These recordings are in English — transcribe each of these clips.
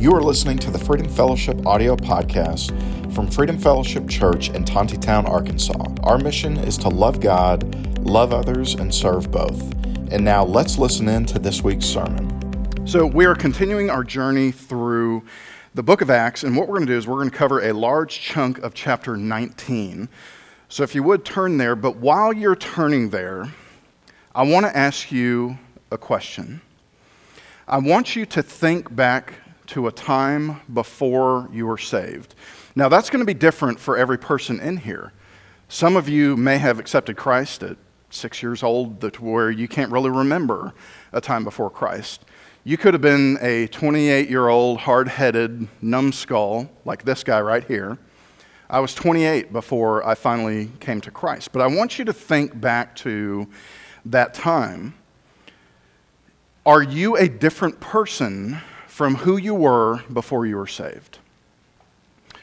You are listening to the Freedom Fellowship audio podcast from Freedom Fellowship Church in Tontitown, Arkansas. Our mission is to love God, love others, and serve both. And now let's listen in to this week's sermon. So, we are continuing our journey through the book of Acts, and what we're going to do is we're going to cover a large chunk of chapter 19. So, if you would turn there, but while you're turning there, I want to ask you a question. I want you to think back to a time before you were saved. Now, that's going to be different for every person in here. Some of you may have accepted Christ at six years old, to where you can't really remember a time before Christ. You could have been a 28 year old, hard headed, numbskull like this guy right here. I was 28 before I finally came to Christ. But I want you to think back to that time. Are you a different person from who you were before you were saved.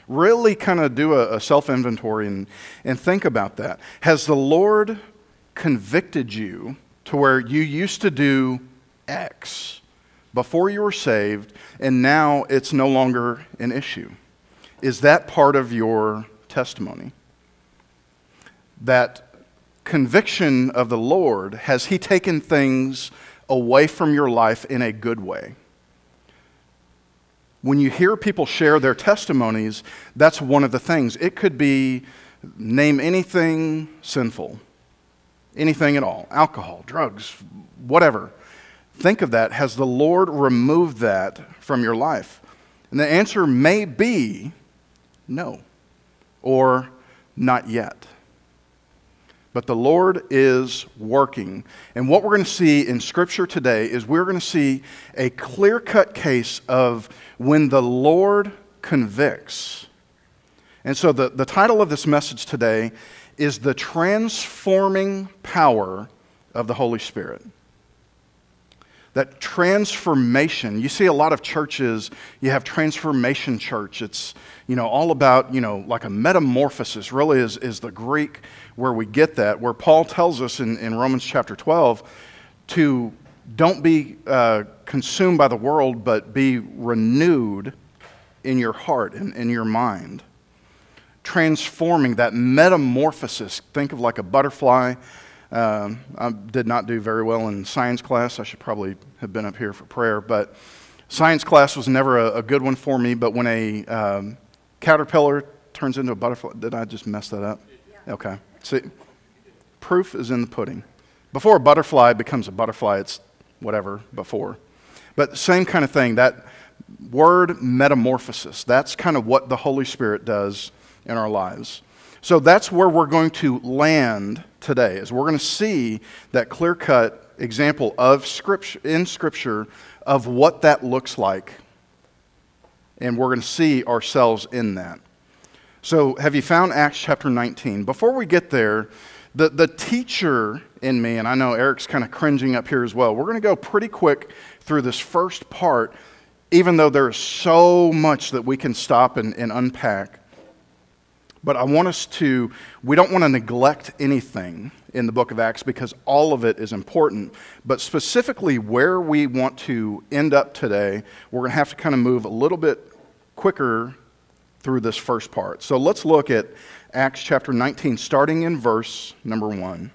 Really kind of do a, a self inventory and, and think about that. Has the Lord convicted you to where you used to do X before you were saved and now it's no longer an issue? Is that part of your testimony? That conviction of the Lord, has He taken things away from your life in a good way? When you hear people share their testimonies, that's one of the things. It could be name anything sinful, anything at all alcohol, drugs, whatever. Think of that. Has the Lord removed that from your life? And the answer may be no, or not yet. But the Lord is working. And what we're going to see in Scripture today is we're going to see a clear cut case of when the Lord convicts. And so the, the title of this message today is The Transforming Power of the Holy Spirit. That transformation, you see a lot of churches, you have transformation church. It's, you know, all about, you know, like a metamorphosis, really is, is the Greek where we get that, where Paul tells us in, in Romans chapter 12 to don't be uh, consumed by the world, but be renewed in your heart and in your mind. Transforming that metamorphosis. Think of like a butterfly. Um, I did not do very well in science class. I should probably have been up here for prayer, but science class was never a, a good one for me. But when a um, caterpillar turns into a butterfly, did I just mess that up? Yeah. Okay. See, proof is in the pudding. Before a butterfly becomes a butterfly, it's whatever before. But same kind of thing, that word metamorphosis, that's kind of what the Holy Spirit does in our lives. So that's where we're going to land today, is we're going to see that clear-cut example of scripture in scripture of what that looks like. And we're going to see ourselves in that. So, have you found Acts chapter 19? Before we get there, the, the teacher in me, and I know Eric's kind of cringing up here as well, we're going to go pretty quick through this first part, even though there's so much that we can stop and, and unpack. But I want us to, we don't want to neglect anything in the book of Acts because all of it is important. But specifically, where we want to end up today, we're going to have to kind of move a little bit quicker through this first part. So let's look at Acts chapter 19, starting in verse number 1.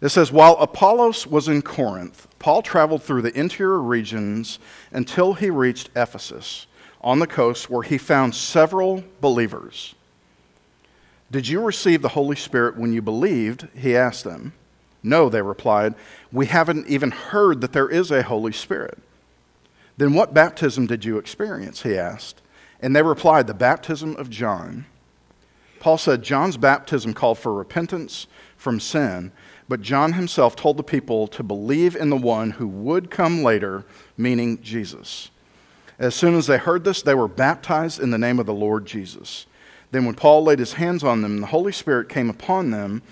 It says, While Apollos was in Corinth, Paul traveled through the interior regions until he reached Ephesus on the coast, where he found several believers. Did you receive the Holy Spirit when you believed? He asked them. No, they replied. We haven't even heard that there is a Holy Spirit. Then what baptism did you experience? He asked. And they replied, The baptism of John. Paul said, John's baptism called for repentance from sin, but John himself told the people to believe in the one who would come later, meaning Jesus. As soon as they heard this, they were baptized in the name of the Lord Jesus. Then, when Paul laid his hands on them, the Holy Spirit came upon them,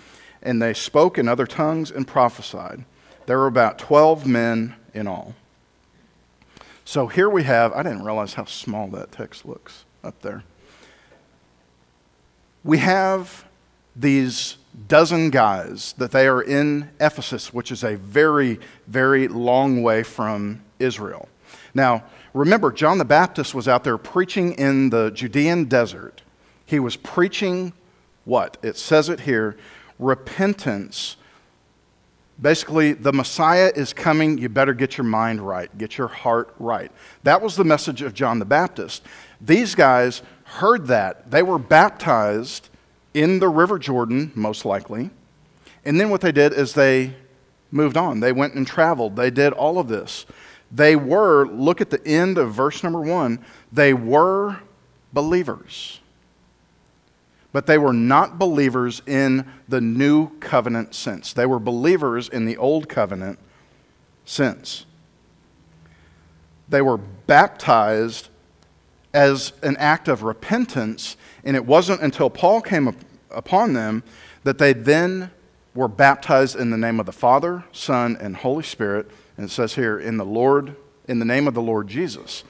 and they spoke in other tongues and prophesied. There were about 12 men in all. So here we have, I didn't realize how small that text looks up there. We have these dozen guys that they are in Ephesus, which is a very, very long way from Israel. Now, remember, John the Baptist was out there preaching in the Judean desert. He was preaching what? It says it here repentance. Basically, the Messiah is coming. You better get your mind right, get your heart right. That was the message of John the Baptist. These guys heard that. They were baptized in the River Jordan, most likely. And then what they did is they moved on. They went and traveled. They did all of this. They were, look at the end of verse number one, they were believers. But they were not believers in the new covenant sense. They were believers in the old covenant sense. They were baptized as an act of repentance, and it wasn't until Paul came up upon them that they then were baptized in the name of the Father, Son, and Holy Spirit. And it says here, in the Lord, in the name of the Lord Jesus.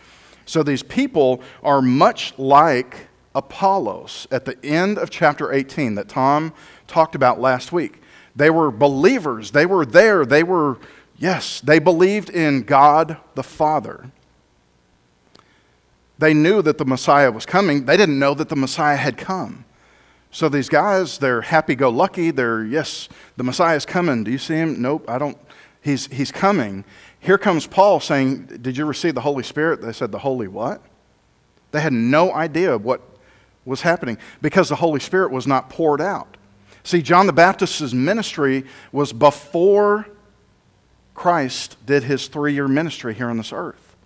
So these people are much like Apollos at the end of chapter 18 that Tom talked about last week. They were believers. They were there. They were, yes, they believed in God the Father. They knew that the Messiah was coming. They didn't know that the Messiah had come. So these guys, they're happy go lucky. They're, yes, the Messiah's coming. Do you see him? Nope, I don't. He's, he's coming. Here comes Paul saying, Did you receive the Holy Spirit? They said, The Holy what? They had no idea what was happening because the Holy Spirit was not poured out. See, John the Baptist's ministry was before Christ did his three year ministry here on this earth.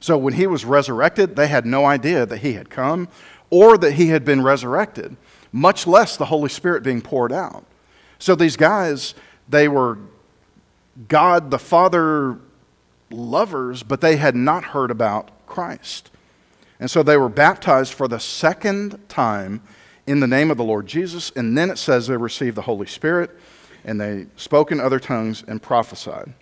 So when he was resurrected, they had no idea that he had come or that he had been resurrected, much less the Holy Spirit being poured out. So these guys, they were God the Father lovers, but they had not heard about Christ. And so they were baptized for the second time in the name of the Lord Jesus. And then it says they received the Holy Spirit and they spoke in other tongues and prophesied.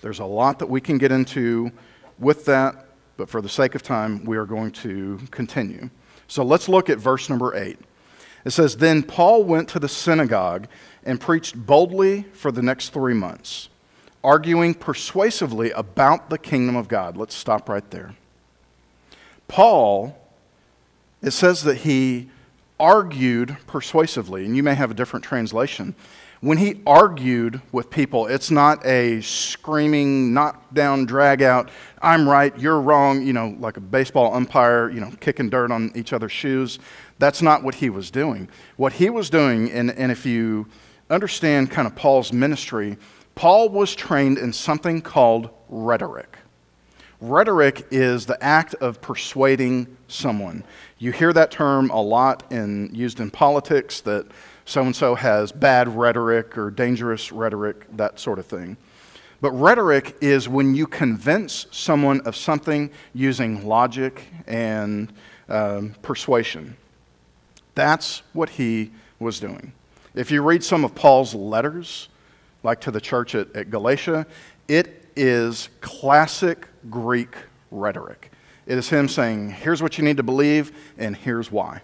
There's a lot that we can get into with that, but for the sake of time, we are going to continue. So let's look at verse number 8. It says, Then Paul went to the synagogue and preached boldly for the next three months, arguing persuasively about the kingdom of God. Let's stop right there. Paul, it says that he argued persuasively, and you may have a different translation. When he argued with people, it's not a screaming, knock down, drag out, I'm right, you're wrong, you know, like a baseball umpire, you know, kicking dirt on each other's shoes. That's not what he was doing. What he was doing, and, and if you understand kind of Paul's ministry, Paul was trained in something called rhetoric. Rhetoric is the act of persuading someone. You hear that term a lot in, used in politics that so and so has bad rhetoric or dangerous rhetoric, that sort of thing. But rhetoric is when you convince someone of something using logic and um, persuasion. That's what he was doing. If you read some of Paul's letters, like to the church at, at Galatia, it is classic Greek rhetoric. It is him saying, here's what you need to believe, and here's why.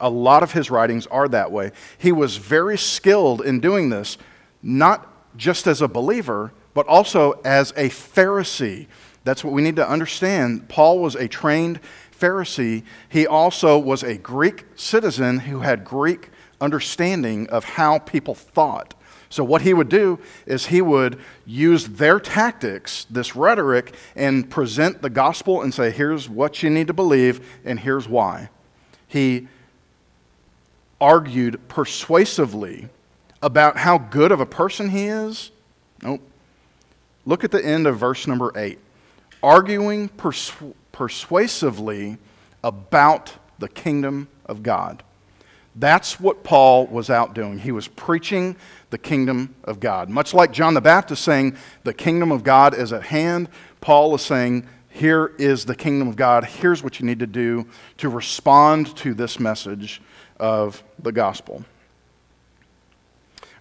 A lot of his writings are that way. He was very skilled in doing this, not just as a believer, but also as a Pharisee. That's what we need to understand. Paul was a trained Pharisee. He also was a Greek citizen who had Greek understanding of how people thought. So, what he would do is he would use their tactics, this rhetoric, and present the gospel and say, here's what you need to believe, and here's why. He argued persuasively about how good of a person he is. Nope. Look at the end of verse number 8. Arguing persu- persuasively about the kingdom of God. That's what Paul was out doing. He was preaching the kingdom of God. Much like John the Baptist saying, the kingdom of God is at hand, Paul is saying, here is the kingdom of God. Here's what you need to do to respond to this message of the gospel.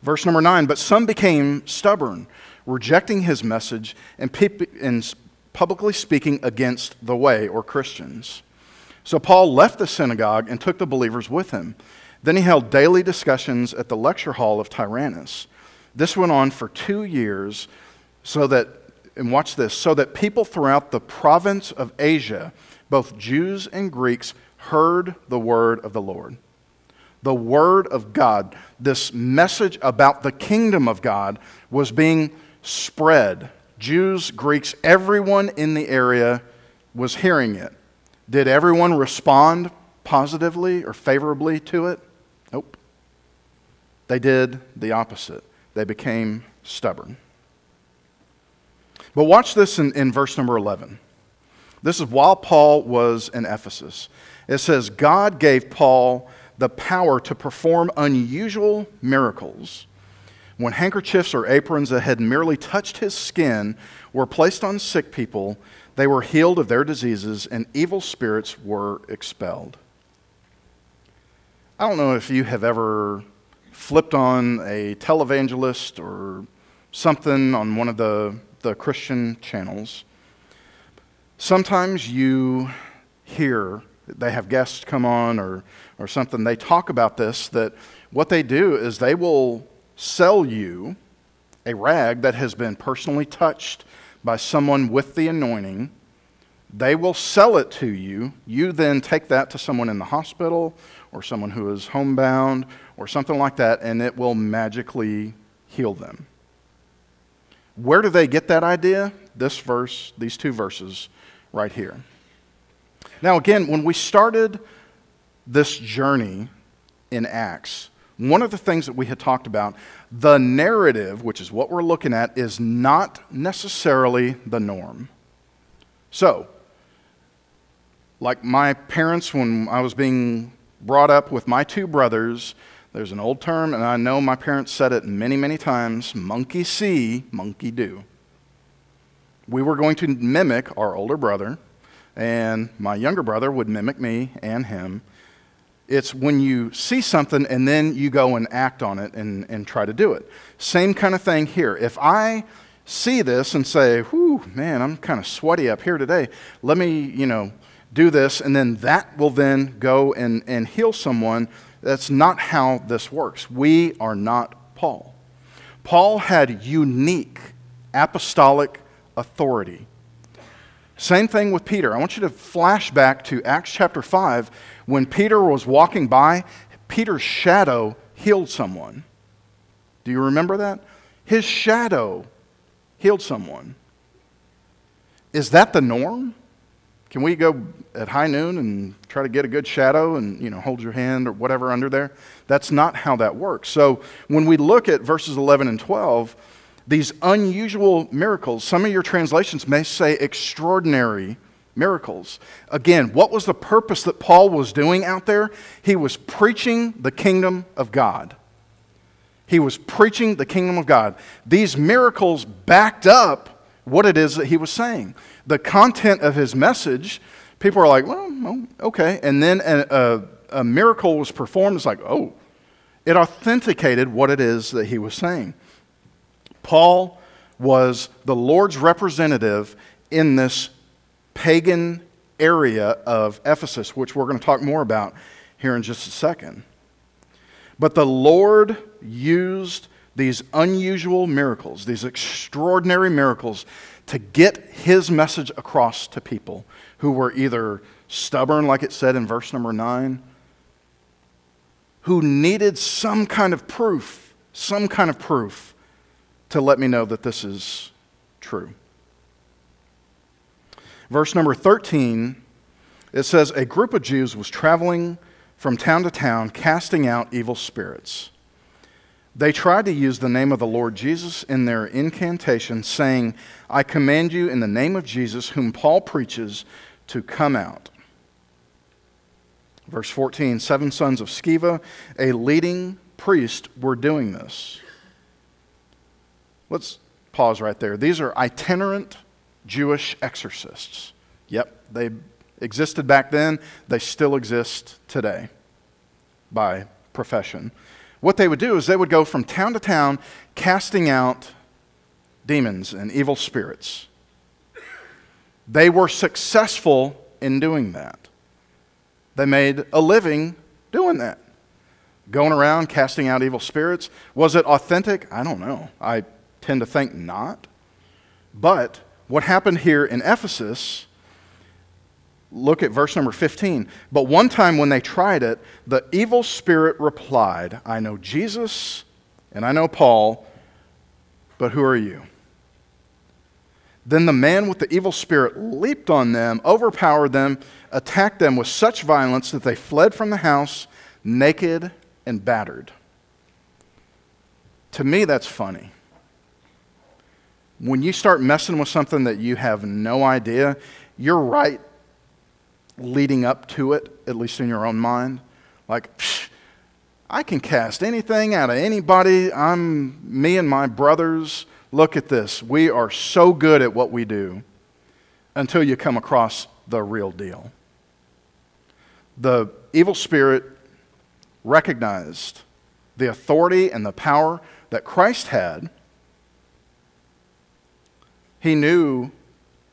Verse number nine, but some became stubborn, rejecting his message and, and publicly speaking against the way or Christians. So Paul left the synagogue and took the believers with him. Then he held daily discussions at the lecture hall of Tyrannus. This went on for two years, so that and watch this, so that people throughout the province of Asia, both Jews and Greeks, heard the word of the Lord. The word of God, this message about the kingdom of God, was being spread. Jews, Greeks, everyone in the area was hearing it. Did everyone respond positively or favorably to it? Nope. They did the opposite. They became stubborn. But watch this in, in verse number 11. This is while Paul was in Ephesus. It says, God gave Paul the power to perform unusual miracles. When handkerchiefs or aprons that had merely touched his skin were placed on sick people, they were healed of their diseases and evil spirits were expelled. I don't know if you have ever flipped on a televangelist or something on one of the, the Christian channels. Sometimes you hear they have guests come on or, or something, they talk about this that what they do is they will sell you a rag that has been personally touched by someone with the anointing. They will sell it to you. You then take that to someone in the hospital or someone who is homebound or something like that, and it will magically heal them. Where do they get that idea? This verse, these two verses right here. Now, again, when we started this journey in Acts, one of the things that we had talked about, the narrative, which is what we're looking at, is not necessarily the norm. So, like my parents, when I was being brought up with my two brothers, there's an old term, and I know my parents said it many, many times monkey see, monkey do. We were going to mimic our older brother, and my younger brother would mimic me and him. It's when you see something and then you go and act on it and, and try to do it. Same kind of thing here. If I see this and say, whew, man, I'm kind of sweaty up here today, let me, you know, do this, and then that will then go and, and heal someone. That's not how this works. We are not Paul. Paul had unique apostolic authority. Same thing with Peter. I want you to flash back to Acts chapter 5 when Peter was walking by, Peter's shadow healed someone. Do you remember that? His shadow healed someone. Is that the norm? Can we go at high noon and try to get a good shadow and you know hold your hand or whatever under there? That's not how that works. So when we look at verses 11 and 12, these unusual miracles. Some of your translations may say extraordinary miracles. Again, what was the purpose that Paul was doing out there? He was preaching the kingdom of God. He was preaching the kingdom of God. These miracles backed up what it is that he was saying. The content of his message, people are like, well, okay. And then a, a, a miracle was performed. It's like, oh, it authenticated what it is that he was saying. Paul was the Lord's representative in this pagan area of Ephesus, which we're going to talk more about here in just a second. But the Lord used these unusual miracles, these extraordinary miracles, to get his message across to people who were either stubborn, like it said in verse number nine, who needed some kind of proof, some kind of proof to let me know that this is true. Verse number 13, it says, A group of Jews was traveling from town to town, casting out evil spirits. They tried to use the name of the Lord Jesus in their incantation, saying, I command you in the name of Jesus, whom Paul preaches, to come out. Verse 14 Seven sons of Sceva, a leading priest, were doing this. Let's pause right there. These are itinerant Jewish exorcists. Yep, they existed back then, they still exist today by profession. What they would do is they would go from town to town casting out demons and evil spirits. They were successful in doing that. They made a living doing that. Going around casting out evil spirits. Was it authentic? I don't know. I tend to think not. But what happened here in Ephesus, look at verse number 15. But one time when they tried it, the evil spirit replied, I know Jesus and I know Paul, but who are you? Then the man with the evil spirit leaped on them, overpowered them, attacked them with such violence that they fled from the house naked and battered. To me, that's funny. When you start messing with something that you have no idea, you're right leading up to it, at least in your own mind. Like, psh, I can cast anything out of anybody. I'm me and my brothers. Look at this. We are so good at what we do until you come across the real deal. The evil spirit recognized the authority and the power that Christ had. He knew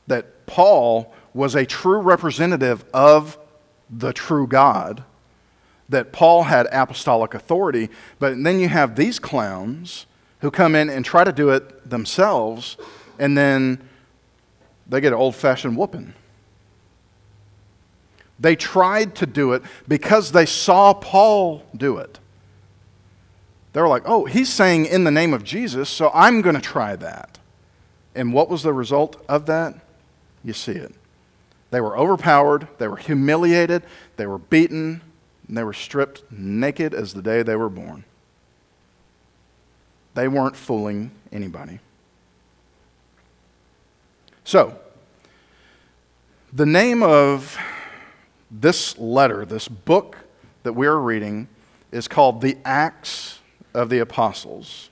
that Paul was a true representative of the true God, that Paul had apostolic authority, but then you have these clowns who come in and try to do it themselves, and then they get an old fashioned whooping. They tried to do it because they saw Paul do it. They were like, oh, he's saying in the name of Jesus, so I'm going to try that. And what was the result of that? You see it. They were overpowered, they were humiliated, they were beaten, and they were stripped naked as the day they were born. They weren't fooling anybody. So, the name of this letter, this book that we are reading, is called the Acts of the Apostles.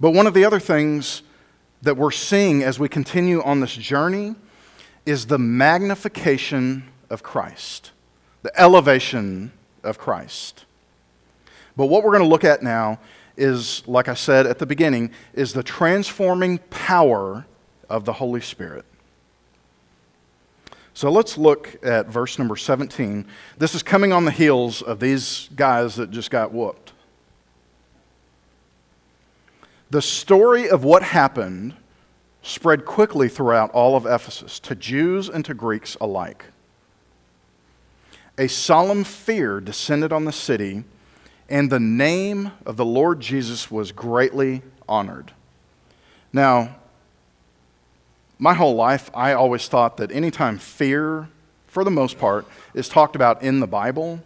But one of the other things that we're seeing as we continue on this journey is the magnification of Christ, the elevation of Christ. But what we're going to look at now is, like I said at the beginning, is the transforming power of the Holy Spirit. So let's look at verse number 17. This is coming on the heels of these guys that just got whooped. The story of what happened spread quickly throughout all of Ephesus, to Jews and to Greeks alike. A solemn fear descended on the city, and the name of the Lord Jesus was greatly honored. Now, my whole life, I always thought that anytime fear, for the most part, is talked about in the Bible,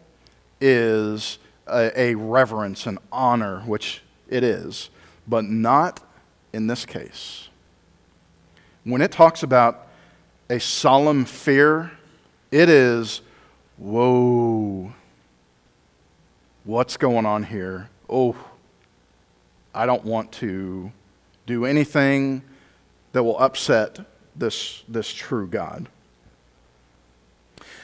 is a, a reverence and honor, which it is, but not in this case. When it talks about a solemn fear, it is, whoa, what's going on here? Oh, I don't want to do anything that will upset this, this true God.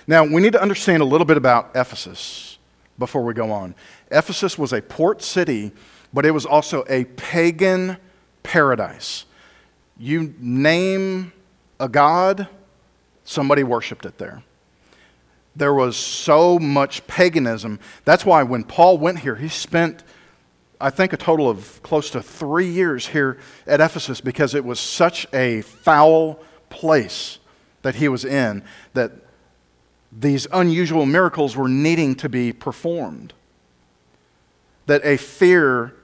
Now, we need to understand a little bit about Ephesus before we go on. Ephesus was a port city, but it was also a pagan paradise. You name a god, somebody worshiped it there. There was so much paganism. That's why when Paul went here, he spent I think, a total of close to three years here at Ephesus because it was such a foul place that he was in that these unusual miracles were needing to be performed. That a fear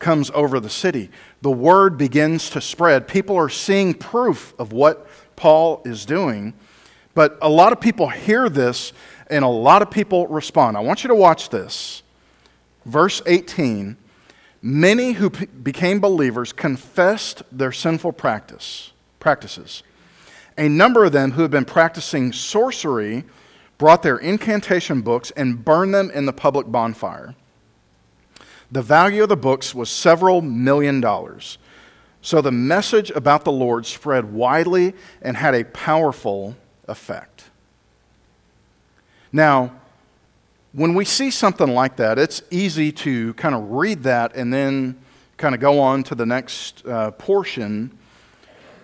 comes over the city. The word begins to spread. People are seeing proof of what Paul is doing. But a lot of people hear this and a lot of people respond. I want you to watch this. Verse 18 Many who p- became believers confessed their sinful practice, practices. A number of them who had been practicing sorcery brought their incantation books and burned them in the public bonfire. The value of the books was several million dollars. So the message about the Lord spread widely and had a powerful effect. Now, when we see something like that, it's easy to kind of read that and then kind of go on to the next uh, portion.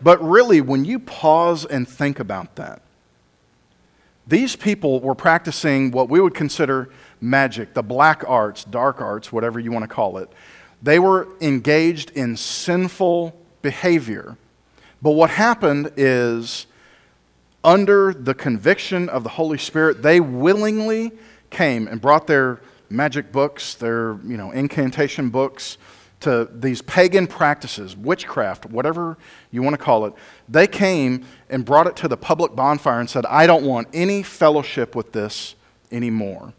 But really, when you pause and think about that, these people were practicing what we would consider magic, the black arts, dark arts, whatever you want to call it. They were engaged in sinful behavior. But what happened is, under the conviction of the Holy Spirit, they willingly came and brought their magic books, their you know, incantation books, to these pagan practices, witchcraft, whatever you want to call it, they came and brought it to the public bonfire and said, I don't want any fellowship with this anymore.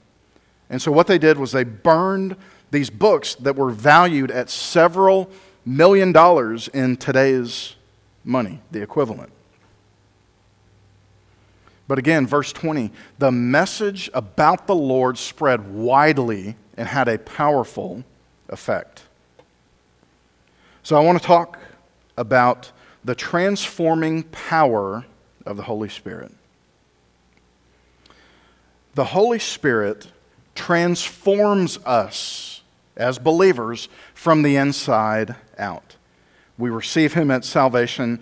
And so what they did was they burned these books that were valued at several million dollars in today's money, the equivalent. But again, verse 20 the message about the Lord spread widely and had a powerful effect. So I want to talk about the transforming power of the Holy Spirit. The Holy Spirit transforms us as believers from the inside out. We receive Him at salvation,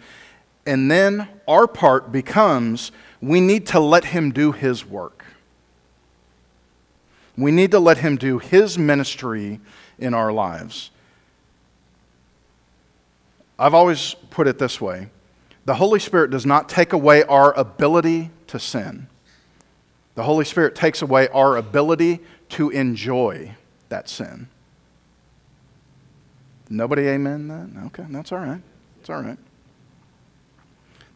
and then our part becomes we need to let Him do His work. We need to let Him do His ministry in our lives. I've always put it this way the Holy Spirit does not take away our ability to sin. The Holy Spirit takes away our ability to enjoy that sin. Nobody amen that? Okay, that's all right. It's all right.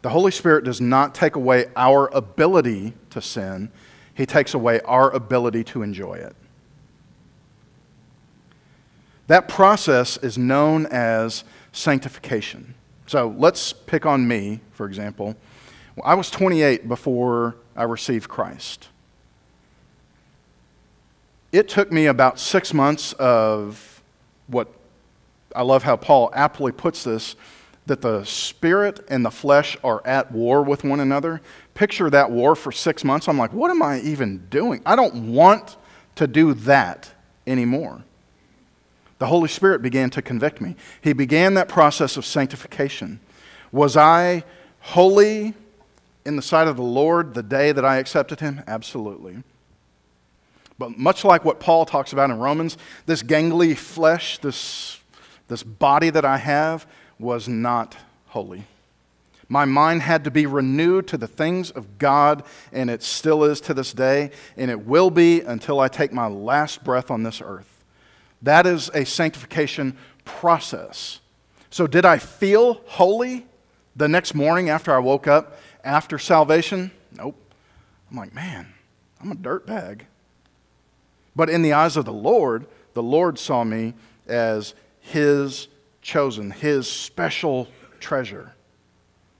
The Holy Spirit does not take away our ability to sin, He takes away our ability to enjoy it. That process is known as sanctification. So let's pick on me, for example. I was 28 before I received Christ. It took me about six months of what I love how Paul aptly puts this that the spirit and the flesh are at war with one another. Picture that war for six months. I'm like, what am I even doing? I don't want to do that anymore the Holy Spirit began to convict me. He began that process of sanctification. Was I holy in the sight of the Lord the day that I accepted Him? Absolutely. But much like what Paul talks about in Romans, this gangly flesh, this, this body that I have, was not holy. My mind had to be renewed to the things of God, and it still is to this day, and it will be until I take my last breath on this earth. That is a sanctification process. So, did I feel holy the next morning after I woke up after salvation? Nope. I'm like, man, I'm a dirtbag. But in the eyes of the Lord, the Lord saw me as His chosen, His special treasure.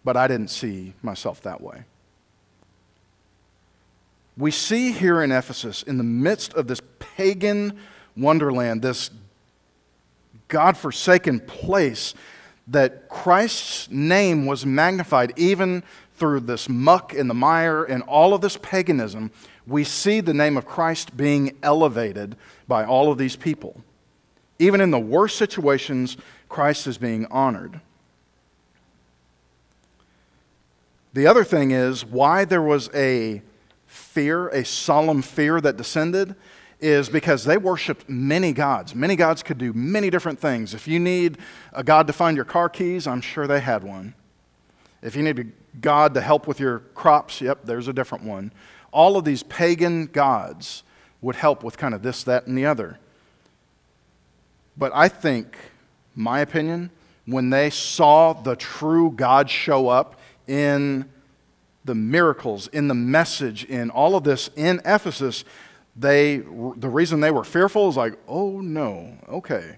But I didn't see myself that way. We see here in Ephesus, in the midst of this pagan wonderland, this God forsaken place, that Christ's name was magnified even through this muck and the mire and all of this paganism. We see the name of Christ being elevated by all of these people. Even in the worst situations, Christ is being honored. The other thing is why there was a fear, a solemn fear that descended is because they worshiped many gods. Many gods could do many different things. If you need a god to find your car keys, I'm sure they had one. If you need god to help with your crops, yep, there's a different one. All of these pagan gods would help with kind of this, that, and the other. But I think, my opinion, when they saw the true God show up in the miracles, in the message, in all of this in Ephesus, they, the reason they were fearful is like, oh no, okay.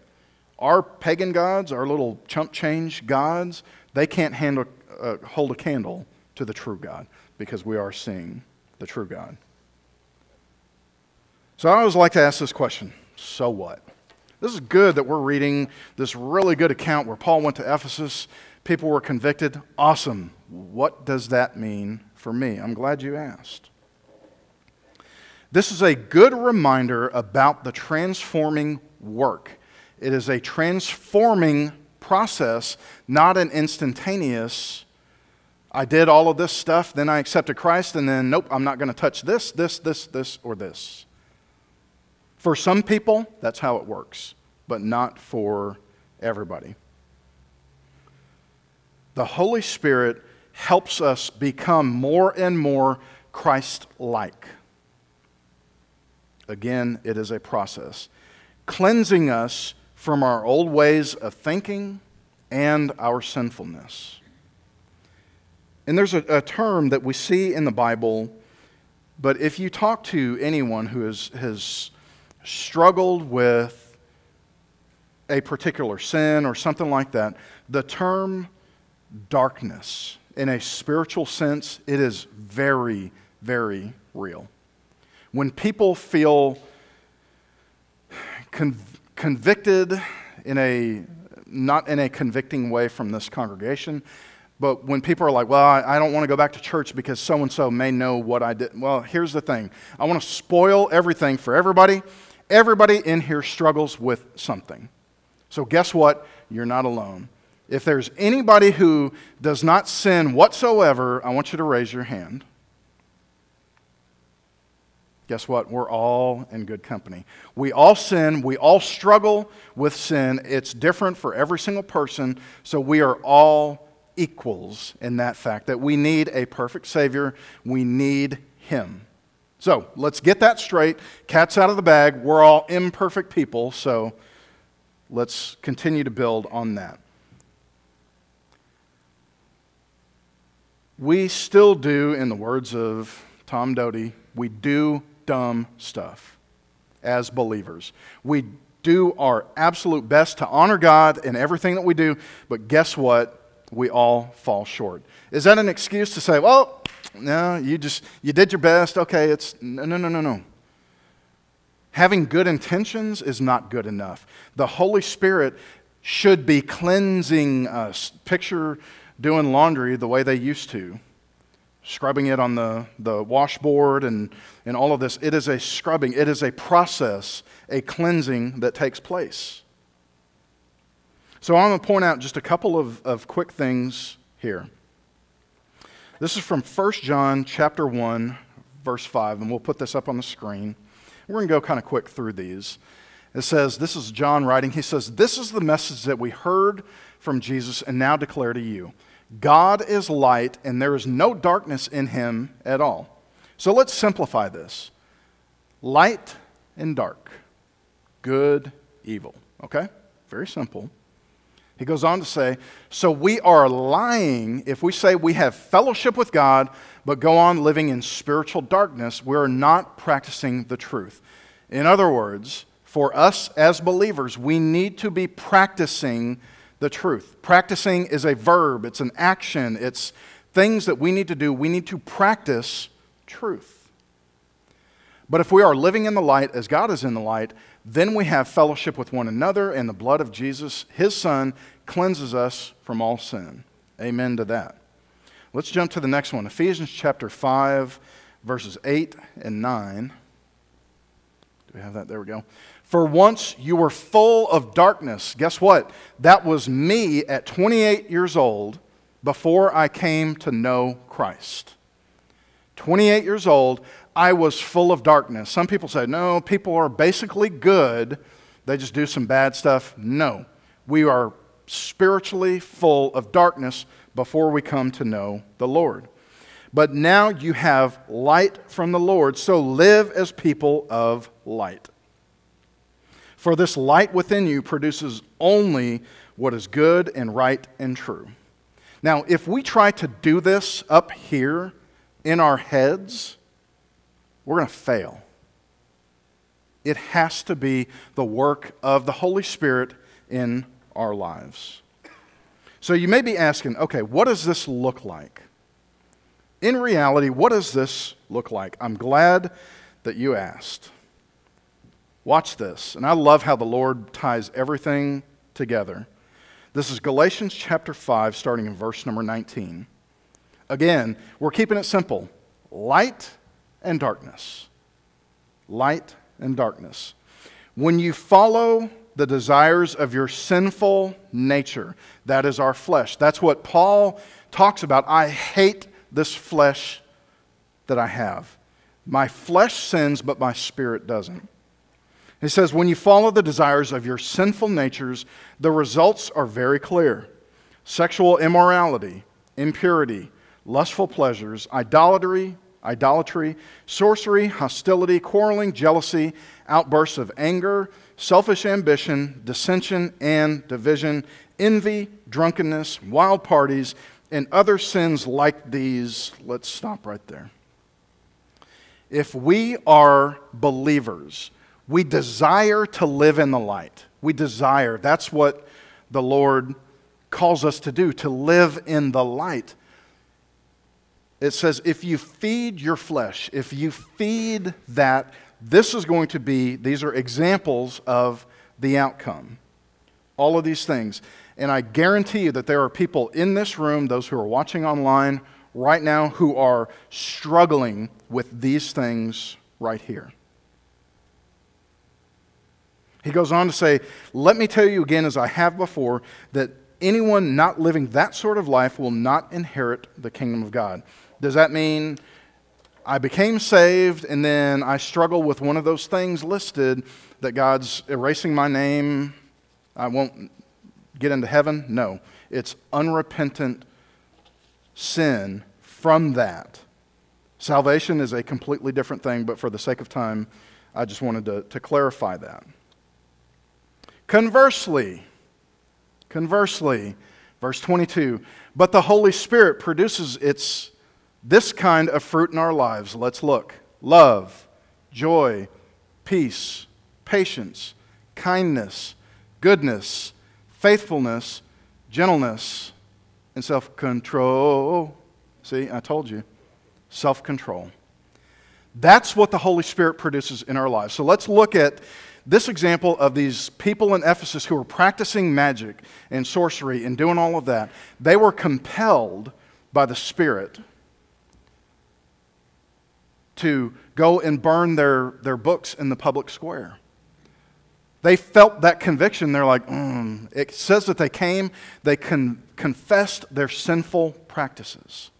Our pagan gods, our little chump change gods, they can't handle, uh, hold a candle to the true God because we are seeing the true God. So I always like to ask this question so what? This is good that we're reading this really good account where Paul went to Ephesus, people were convicted. Awesome. What does that mean for me? I'm glad you asked. This is a good reminder about the transforming work. It is a transforming process, not an instantaneous. I did all of this stuff, then I accepted Christ, and then, nope, I'm not going to touch this, this, this, this, or this. For some people, that's how it works, but not for everybody. the Holy Spirit helps us become more and more Christ like. Again, it is a process, cleansing us from our old ways of thinking and our sinfulness. And there's a, a, term that we see in the Bible, but if you talk to anyone who has, has struggled with a particular sin or something like that, the term darkness, in a spiritual sense, it is very, very real. When people feel con- convicted in a not in a convicting way from this congregation, but when people are like, well, I, I don't want to go back to church because so and so may know what I did. Well, here's the thing I want to spoil everything for everybody. Everybody in here struggles with something. So, guess what? You're not alone. If there's anybody who does not sin whatsoever, I want you to raise your hand. Guess what? We're all in good company. We all sin. We all struggle with sin. It's different for every single person. So we are all equals in that fact that we need a perfect Savior. We need Him. So let's get that straight. Cat's out of the bag. We're all imperfect people. So let's continue to build on that. We still do, in the words of Tom Doty, we do dumb stuff as believers. We do our absolute best to honor God in everything that we do, but guess what? We all fall short. Is that an excuse to say, well, no, you just you did your best. Okay, it's no no no no no. Having good intentions is not good enough. The Holy Spirit should be cleansing us. Picture doing laundry the way they used to scrubbing it on the, the washboard and, and all of this. It is a scrubbing, it is a process, a cleansing that takes place. So I'm going to point out just a couple of, of quick things here. This is from 1 John chapter 1, verse 5, and we'll put this up on the screen. We're going to go kind of quick through these. It says, This is John writing. He says, This is the message that we heard from Jesus and now declare to you God is light, and there is no darkness in him at all. So let's simplify this light and dark, good, evil. Okay? Very simple. He goes on to say, So we are lying if we say we have fellowship with God, but go on living in spiritual darkness. We're not practicing the truth. In other words, for us as believers, we need to be practicing the truth. Practicing is a verb, it's an action, it's things that we need to do. We need to practice truth. But if we are living in the light as God is in the light, then we have fellowship with one another, and the blood of Jesus, his Son, cleanses us from all sin. Amen to that. Let's jump to the next one Ephesians chapter 5, verses 8 and 9. Do we have that? There we go. For once you were full of darkness. Guess what? That was me at 28 years old before I came to know Christ. 28 years old, I was full of darkness. Some people say, no, people are basically good, they just do some bad stuff. No, we are spiritually full of darkness before we come to know the Lord. But now you have light from the Lord, so live as people of light. For this light within you produces only what is good and right and true. Now, if we try to do this up here in our heads, we're going to fail. It has to be the work of the Holy Spirit in our lives. So you may be asking, okay, what does this look like? In reality, what does this look like? I'm glad that you asked. Watch this. And I love how the Lord ties everything together. This is Galatians chapter 5, starting in verse number 19. Again, we're keeping it simple light and darkness. Light and darkness. When you follow the desires of your sinful nature, that is our flesh. That's what Paul talks about. I hate this flesh that I have. My flesh sins, but my spirit doesn't. He says, when you follow the desires of your sinful natures, the results are very clear sexual immorality, impurity, lustful pleasures, idolatry, idolatry, sorcery, hostility, quarreling, jealousy, outbursts of anger, selfish ambition, dissension and division, envy, drunkenness, wild parties, and other sins like these. Let's stop right there. If we are believers, we desire to live in the light. We desire. That's what the Lord calls us to do, to live in the light. It says, if you feed your flesh, if you feed that, this is going to be, these are examples of the outcome. All of these things. And I guarantee you that there are people in this room, those who are watching online right now, who are struggling with these things right here. He goes on to say, Let me tell you again, as I have before, that anyone not living that sort of life will not inherit the kingdom of God. Does that mean I became saved and then I struggle with one of those things listed that God's erasing my name? I won't get into heaven? No. It's unrepentant sin from that. Salvation is a completely different thing, but for the sake of time, I just wanted to, to clarify that. Conversely, conversely, verse 22, but the Holy Spirit produces its this kind of fruit in our lives. Let's look. Love, joy, peace, patience, kindness, goodness, faithfulness, gentleness, and self-control. See, I told you. Self-control. That's what the Holy Spirit produces in our lives. So let's look at this example of these people in Ephesus who were practicing magic and sorcery and doing all of that, they were compelled by the Spirit to go and burn their, their books in the public square. They felt that conviction. They're like, mm. it says that they came, they con- confessed their sinful practices.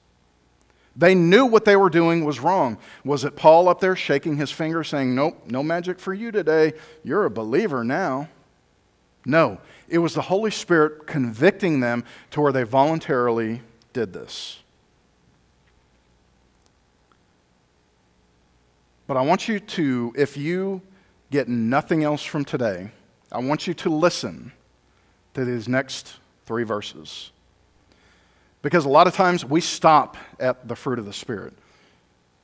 They knew what they were doing was wrong. Was it Paul up there shaking his finger saying, Nope, no magic for you today. You're a believer now? No. It was the Holy Spirit convicting them to where they voluntarily did this. But I want you to, if you get nothing else from today, I want you to listen to these next three verses. Because a lot of times we stop at the fruit of the Spirit.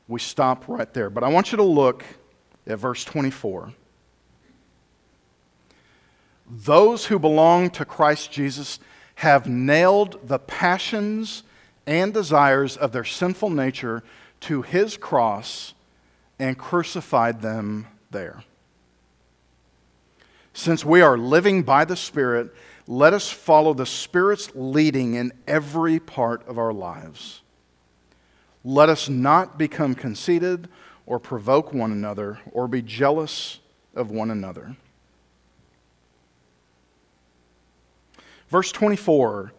We stop right there. But I want you to look at verse 24. Those who belong to Christ Jesus have nailed the passions and desires of their sinful nature to his cross and crucified them there. Since we are living by the Spirit, let us follow the Spirit's leading in every part of our lives. Let us not become conceited or provoke one another or be jealous of one another. Verse 24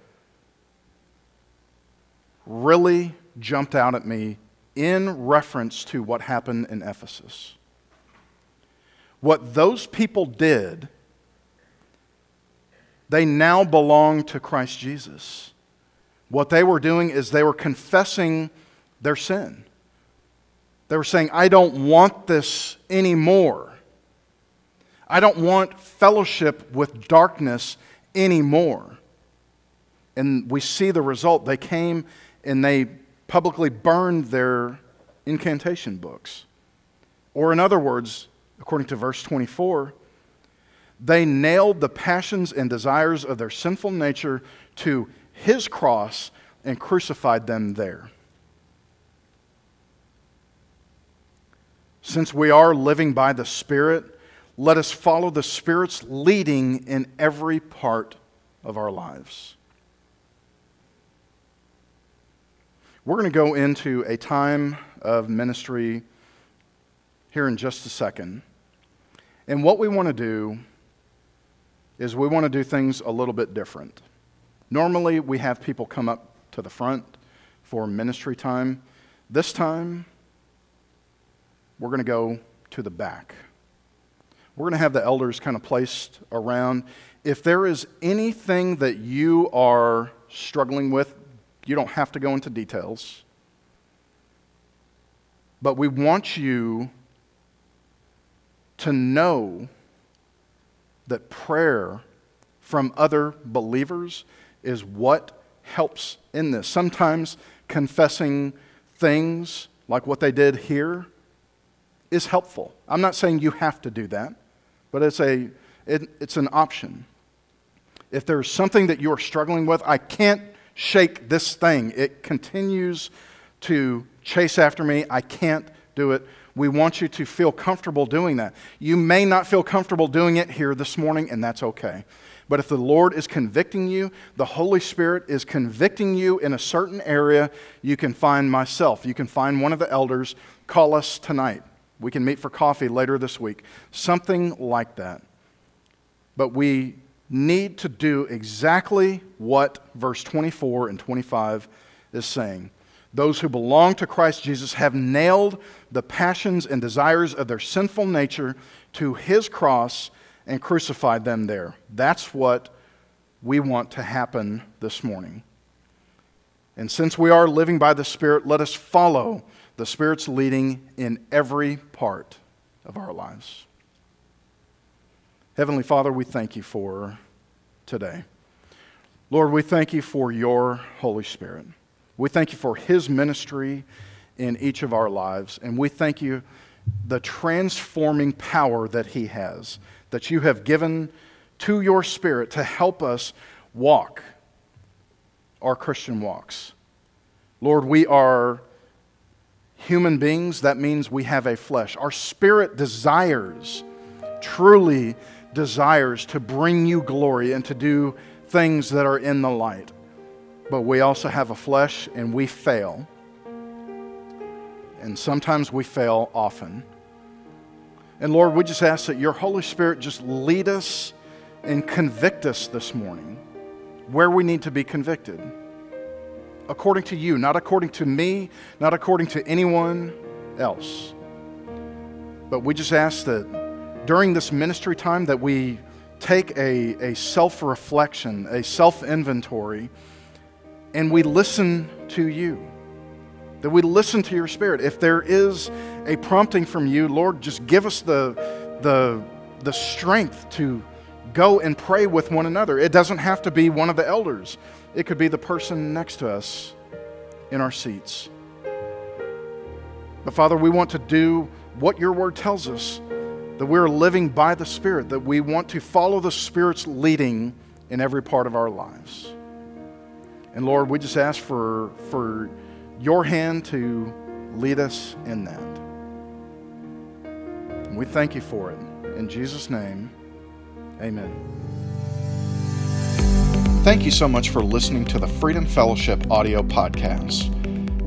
really jumped out at me in reference to what happened in Ephesus. What those people did they now belong to Christ Jesus. What they were doing is they were confessing their sin. They were saying, I don't want this anymore. I don't want fellowship with darkness anymore. And we see the result. They came and they publicly burned their incantation books. Or, in other words, according to verse 24, they nailed the passions and desires of their sinful nature to his cross and crucified them there. Since we are living by the Spirit, let us follow the Spirit's leading in every part of our lives. We're going to go into a time of ministry here in just a second. And what we want to do is we want to do things a little bit different. Normally, we have people come up to the front for ministry time. This time, we're going to go to the back. We're going to have the elders kind of placed around. If there is anything that you are struggling with. You don't have to go into details. But we want you to know that prayer from other believers is what helps in this. Sometimes confessing things like what they did here is helpful. I'm not saying you have to do that, but it's, a, it, it's an option. If there's something that you're struggling with, I can't shake this thing. It continues to chase after me. I can't do it. We want you to feel comfortable doing that. You may not feel comfortable doing it here this morning, and that's okay. But if the Lord is convicting you, the Holy Spirit is convicting you in a certain area, you can find myself. You can find one of the elders. Call us tonight. We can meet for coffee later this week. Something like that. But we need to do exactly what verse 24 and 25 is saying. Those who belong to Christ Jesus have nailed the passions and desires of their sinful nature to his cross and crucified them there. That's what we want to happen this morning. And since we are living by the Spirit, let us follow the Spirit's leading in every part of our lives. Heavenly Father, we thank you for today. Lord, we thank you for your Holy Spirit. We thank you for his ministry in each of our lives, and we thank you the transforming power that he has, that you have given to your spirit to help us walk our Christian walks. Lord, we are human beings. That means we have a flesh. Our spirit desires, truly desires to bring you glory and to do things that are in the light but we also have a flesh and we fail. And sometimes we fail often. And Lord, we just ask that your Holy Spirit just lead us and convict us this morning where we need to be convicted. According to you, not according to me, not according to anyone else. But we just ask that during this ministry time that we take a, a self-reflection, a self-inventory, and we listen to you. That we listen to your spirit. If there is a prompting from you, Lord, just give us the, the, the strength to go and pray with one another. It doesn't have to be one of the elders, it could be the person next to us in our seats. But Father, we want to do what your word tells us that we're living by the Spirit, that we want to follow the Spirit's leading in every part of our lives. And Lord, we just ask for, for your hand to lead us in that. And we thank you for it. In Jesus' name, amen. Thank you so much for listening to the Freedom Fellowship audio podcast.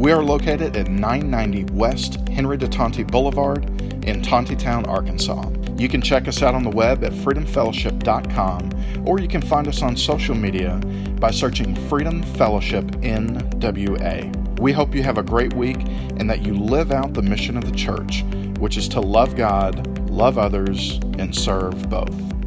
We are located at 990 West Henry de Tonti Boulevard in Tontitown, Arkansas. You can check us out on the web at freedomfellowship.com or you can find us on social media by searching Freedom Fellowship NWA. We hope you have a great week and that you live out the mission of the church, which is to love God, love others, and serve both.